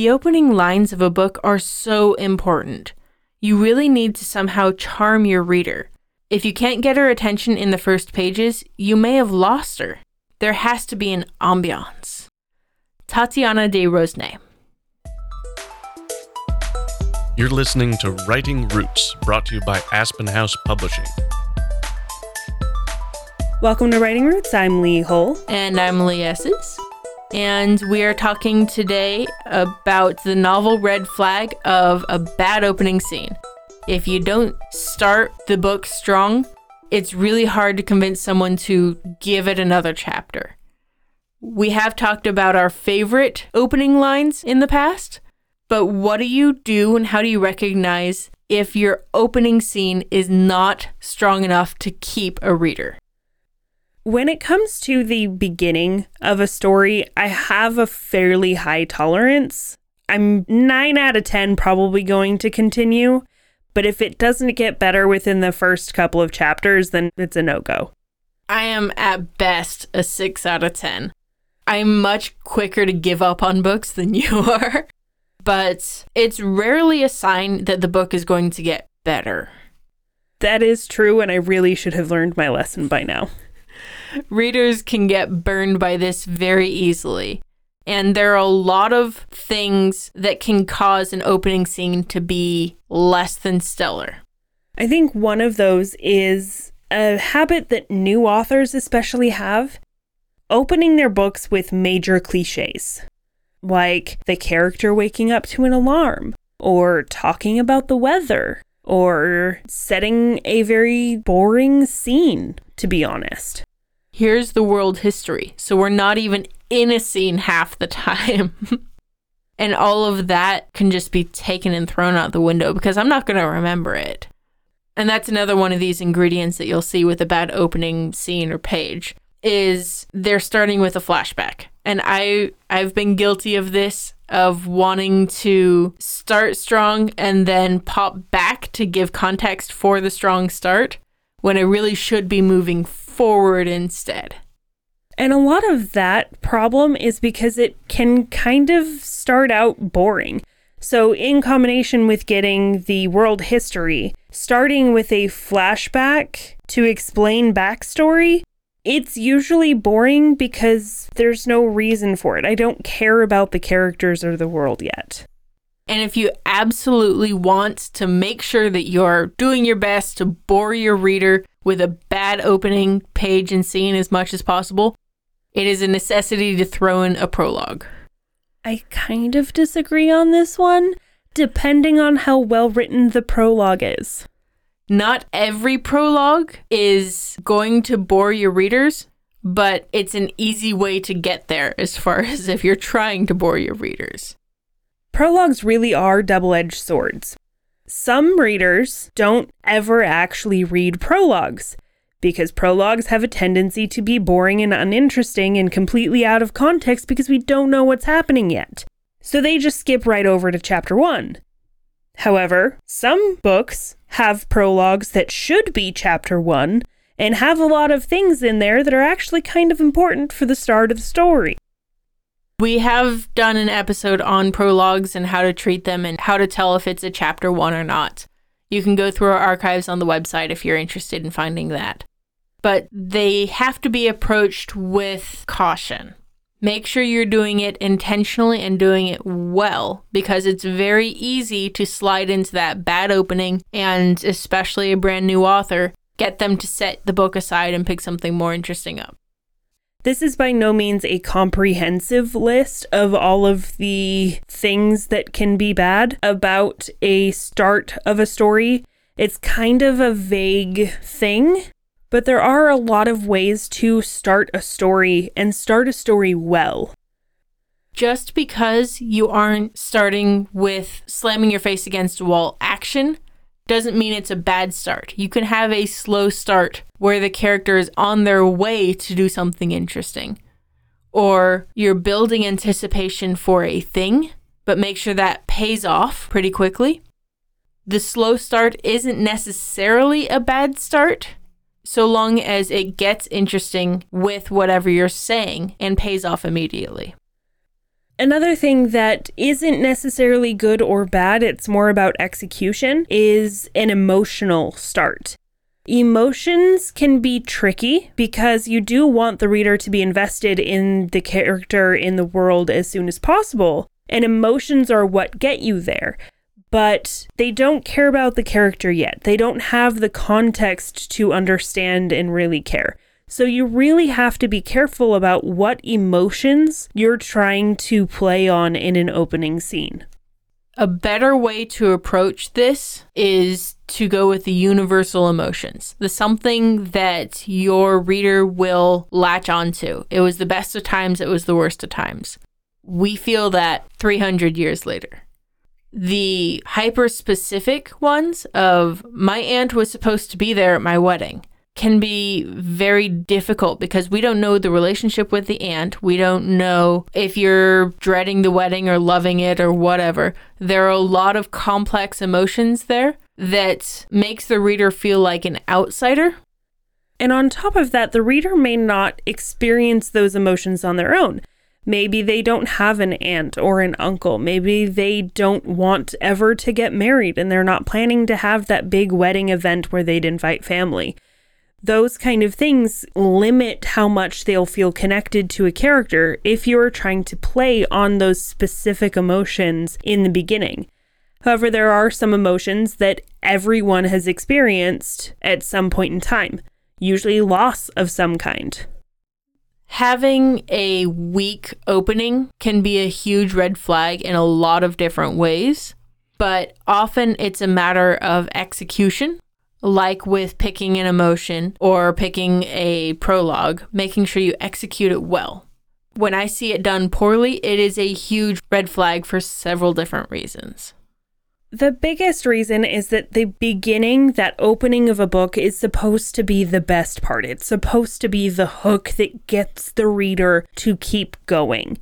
The opening lines of a book are so important. You really need to somehow charm your reader. If you can't get her attention in the first pages, you may have lost her. There has to be an ambiance. Tatiana de Rosnay. You're listening to Writing Roots, brought to you by Aspen House Publishing. Welcome to Writing Roots. I'm Lee Hull. And I'm Lee Esses. And we are talking today about the novel Red Flag of a bad opening scene. If you don't start the book strong, it's really hard to convince someone to give it another chapter. We have talked about our favorite opening lines in the past, but what do you do and how do you recognize if your opening scene is not strong enough to keep a reader? When it comes to the beginning of a story, I have a fairly high tolerance. I'm 9 out of 10 probably going to continue, but if it doesn't get better within the first couple of chapters, then it's a no go. I am at best a 6 out of 10. I'm much quicker to give up on books than you are, but it's rarely a sign that the book is going to get better. That is true, and I really should have learned my lesson by now. Readers can get burned by this very easily. And there are a lot of things that can cause an opening scene to be less than stellar. I think one of those is a habit that new authors especially have opening their books with major cliches, like the character waking up to an alarm, or talking about the weather, or setting a very boring scene, to be honest. Here's the world history, so we're not even in a scene half the time. and all of that can just be taken and thrown out the window because I'm not going to remember it. And that's another one of these ingredients that you'll see with a bad opening scene or page is they're starting with a flashback. And I I've been guilty of this of wanting to start strong and then pop back to give context for the strong start when I really should be moving forward instead. And a lot of that problem is because it can kind of start out boring. So, in combination with getting the world history, starting with a flashback to explain backstory, it's usually boring because there's no reason for it. I don't care about the characters or the world yet. And if you absolutely want to make sure that you're doing your best to bore your reader with a bad opening page and scene as much as possible, it is a necessity to throw in a prologue. I kind of disagree on this one, depending on how well written the prologue is. Not every prologue is going to bore your readers, but it's an easy way to get there as far as if you're trying to bore your readers. Prologues really are double edged swords. Some readers don't ever actually read prologues because prologues have a tendency to be boring and uninteresting and completely out of context because we don't know what's happening yet. So they just skip right over to chapter 1. However, some books have prologues that should be chapter 1 and have a lot of things in there that are actually kind of important for the start of the story. We have done an episode on prologues and how to treat them and how to tell if it's a chapter 1 or not. You can go through our archives on the website if you're interested in finding that but they have to be approached with caution. Make sure you're doing it intentionally and doing it well because it's very easy to slide into that bad opening and especially a brand new author get them to set the book aside and pick something more interesting up. This is by no means a comprehensive list of all of the things that can be bad about a start of a story. It's kind of a vague thing but there are a lot of ways to start a story and start a story well. Just because you aren't starting with slamming your face against a wall action doesn't mean it's a bad start. You can have a slow start where the character is on their way to do something interesting. Or you're building anticipation for a thing, but make sure that pays off pretty quickly. The slow start isn't necessarily a bad start so long as it gets interesting with whatever you're saying and pays off immediately. Another thing that isn't necessarily good or bad, it's more about execution, is an emotional start. Emotions can be tricky because you do want the reader to be invested in the character in the world as soon as possible, and emotions are what get you there. But they don't care about the character yet. They don't have the context to understand and really care. So you really have to be careful about what emotions you're trying to play on in an opening scene. A better way to approach this is to go with the universal emotions, the something that your reader will latch onto. It was the best of times, it was the worst of times. We feel that 300 years later. The hyper specific ones of my aunt was supposed to be there at my wedding can be very difficult because we don't know the relationship with the aunt. We don't know if you're dreading the wedding or loving it or whatever. There are a lot of complex emotions there that makes the reader feel like an outsider. And on top of that, the reader may not experience those emotions on their own. Maybe they don't have an aunt or an uncle. Maybe they don't want ever to get married and they're not planning to have that big wedding event where they'd invite family those kind of things limit how much they'll feel connected to a character if you're trying to play on those specific emotions in the beginning. However, there are some emotions that everyone has experienced at some point in time, usually loss of some kind. Having a weak opening can be a huge red flag in a lot of different ways, but often it's a matter of execution like with picking an emotion or picking a prologue, making sure you execute it well. When I see it done poorly, it is a huge red flag for several different reasons. The biggest reason is that the beginning, that opening of a book, is supposed to be the best part. It's supposed to be the hook that gets the reader to keep going.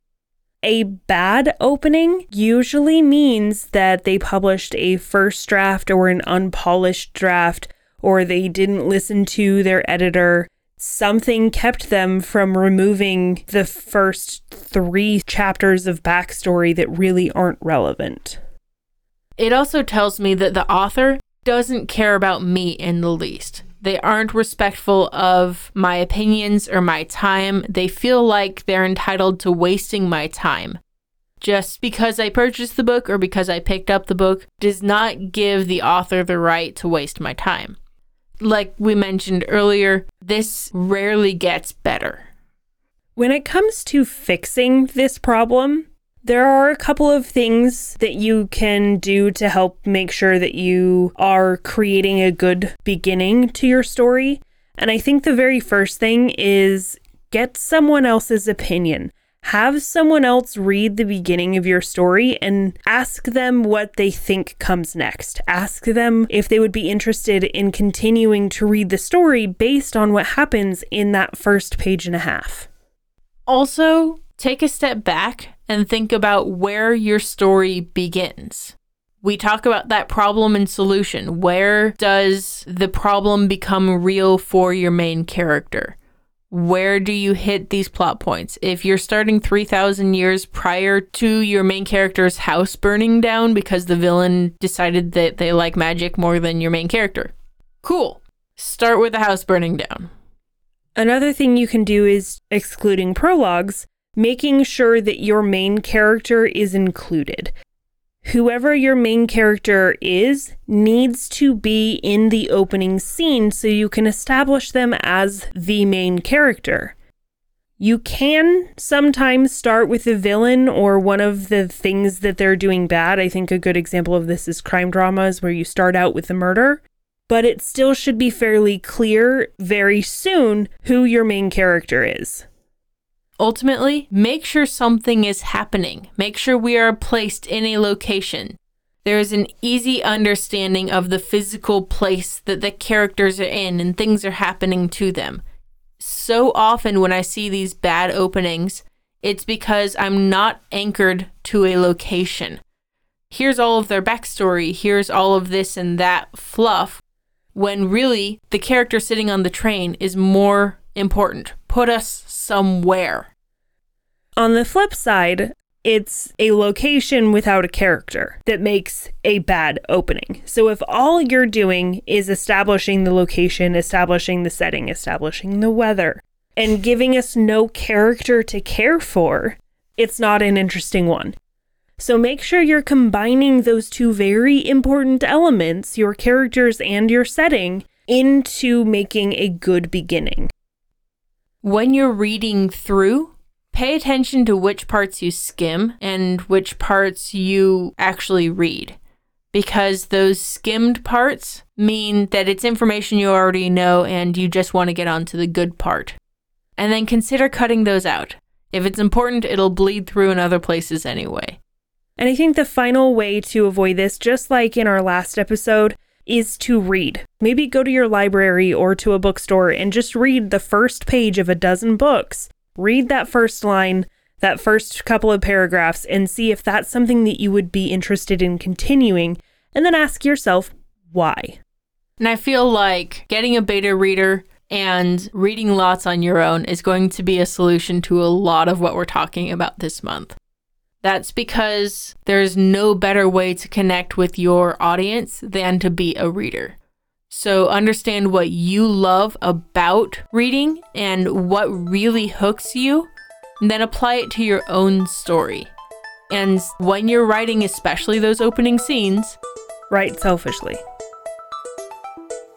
A bad opening usually means that they published a first draft or an unpolished draft, or they didn't listen to their editor. Something kept them from removing the first three chapters of backstory that really aren't relevant. It also tells me that the author doesn't care about me in the least. They aren't respectful of my opinions or my time. They feel like they're entitled to wasting my time. Just because I purchased the book or because I picked up the book does not give the author the right to waste my time. Like we mentioned earlier, this rarely gets better. When it comes to fixing this problem, there are a couple of things that you can do to help make sure that you are creating a good beginning to your story. And I think the very first thing is get someone else's opinion. Have someone else read the beginning of your story and ask them what they think comes next. Ask them if they would be interested in continuing to read the story based on what happens in that first page and a half. Also, take a step back and think about where your story begins. We talk about that problem and solution. Where does the problem become real for your main character? Where do you hit these plot points? If you're starting 3,000 years prior to your main character's house burning down because the villain decided that they like magic more than your main character, cool. Start with the house burning down. Another thing you can do is excluding prologues making sure that your main character is included. Whoever your main character is needs to be in the opening scene so you can establish them as the main character. You can sometimes start with the villain or one of the things that they're doing bad. I think a good example of this is crime dramas where you start out with the murder, but it still should be fairly clear very soon who your main character is. Ultimately, make sure something is happening. Make sure we are placed in a location. There is an easy understanding of the physical place that the characters are in and things are happening to them. So often, when I see these bad openings, it's because I'm not anchored to a location. Here's all of their backstory, here's all of this and that fluff, when really the character sitting on the train is more important. Put us somewhere. On the flip side, It's a location without a character that makes a bad opening. So if all you're doing is establishing the location, establishing the setting, establishing the weather, and giving us no character to care for, it's not an interesting one. So make sure you're combining those two very important elements, your characters and your setting, into making a good beginning. When you're reading through, pay attention to which parts you skim and which parts you actually read. Because those skimmed parts mean that it's information you already know and you just want to get on to the good part. And then consider cutting those out. If it's important, it'll bleed through in other places anyway. And I think the final way to avoid this, just like in our last episode, is to read. Maybe go to your library or to a bookstore and just read the first page of a dozen books. Read that first line, that first couple of paragraphs, and see if that's something that you would be interested in continuing. And then ask yourself, why? And I feel like getting a beta reader and reading lots on your own is going to be a solution to a lot of what we're talking about this month. That's because there's no better way to connect with your audience than to be a reader. So, understand what you love about reading and what really hooks you, and then apply it to your own story. And when you're writing, especially those opening scenes, write selfishly.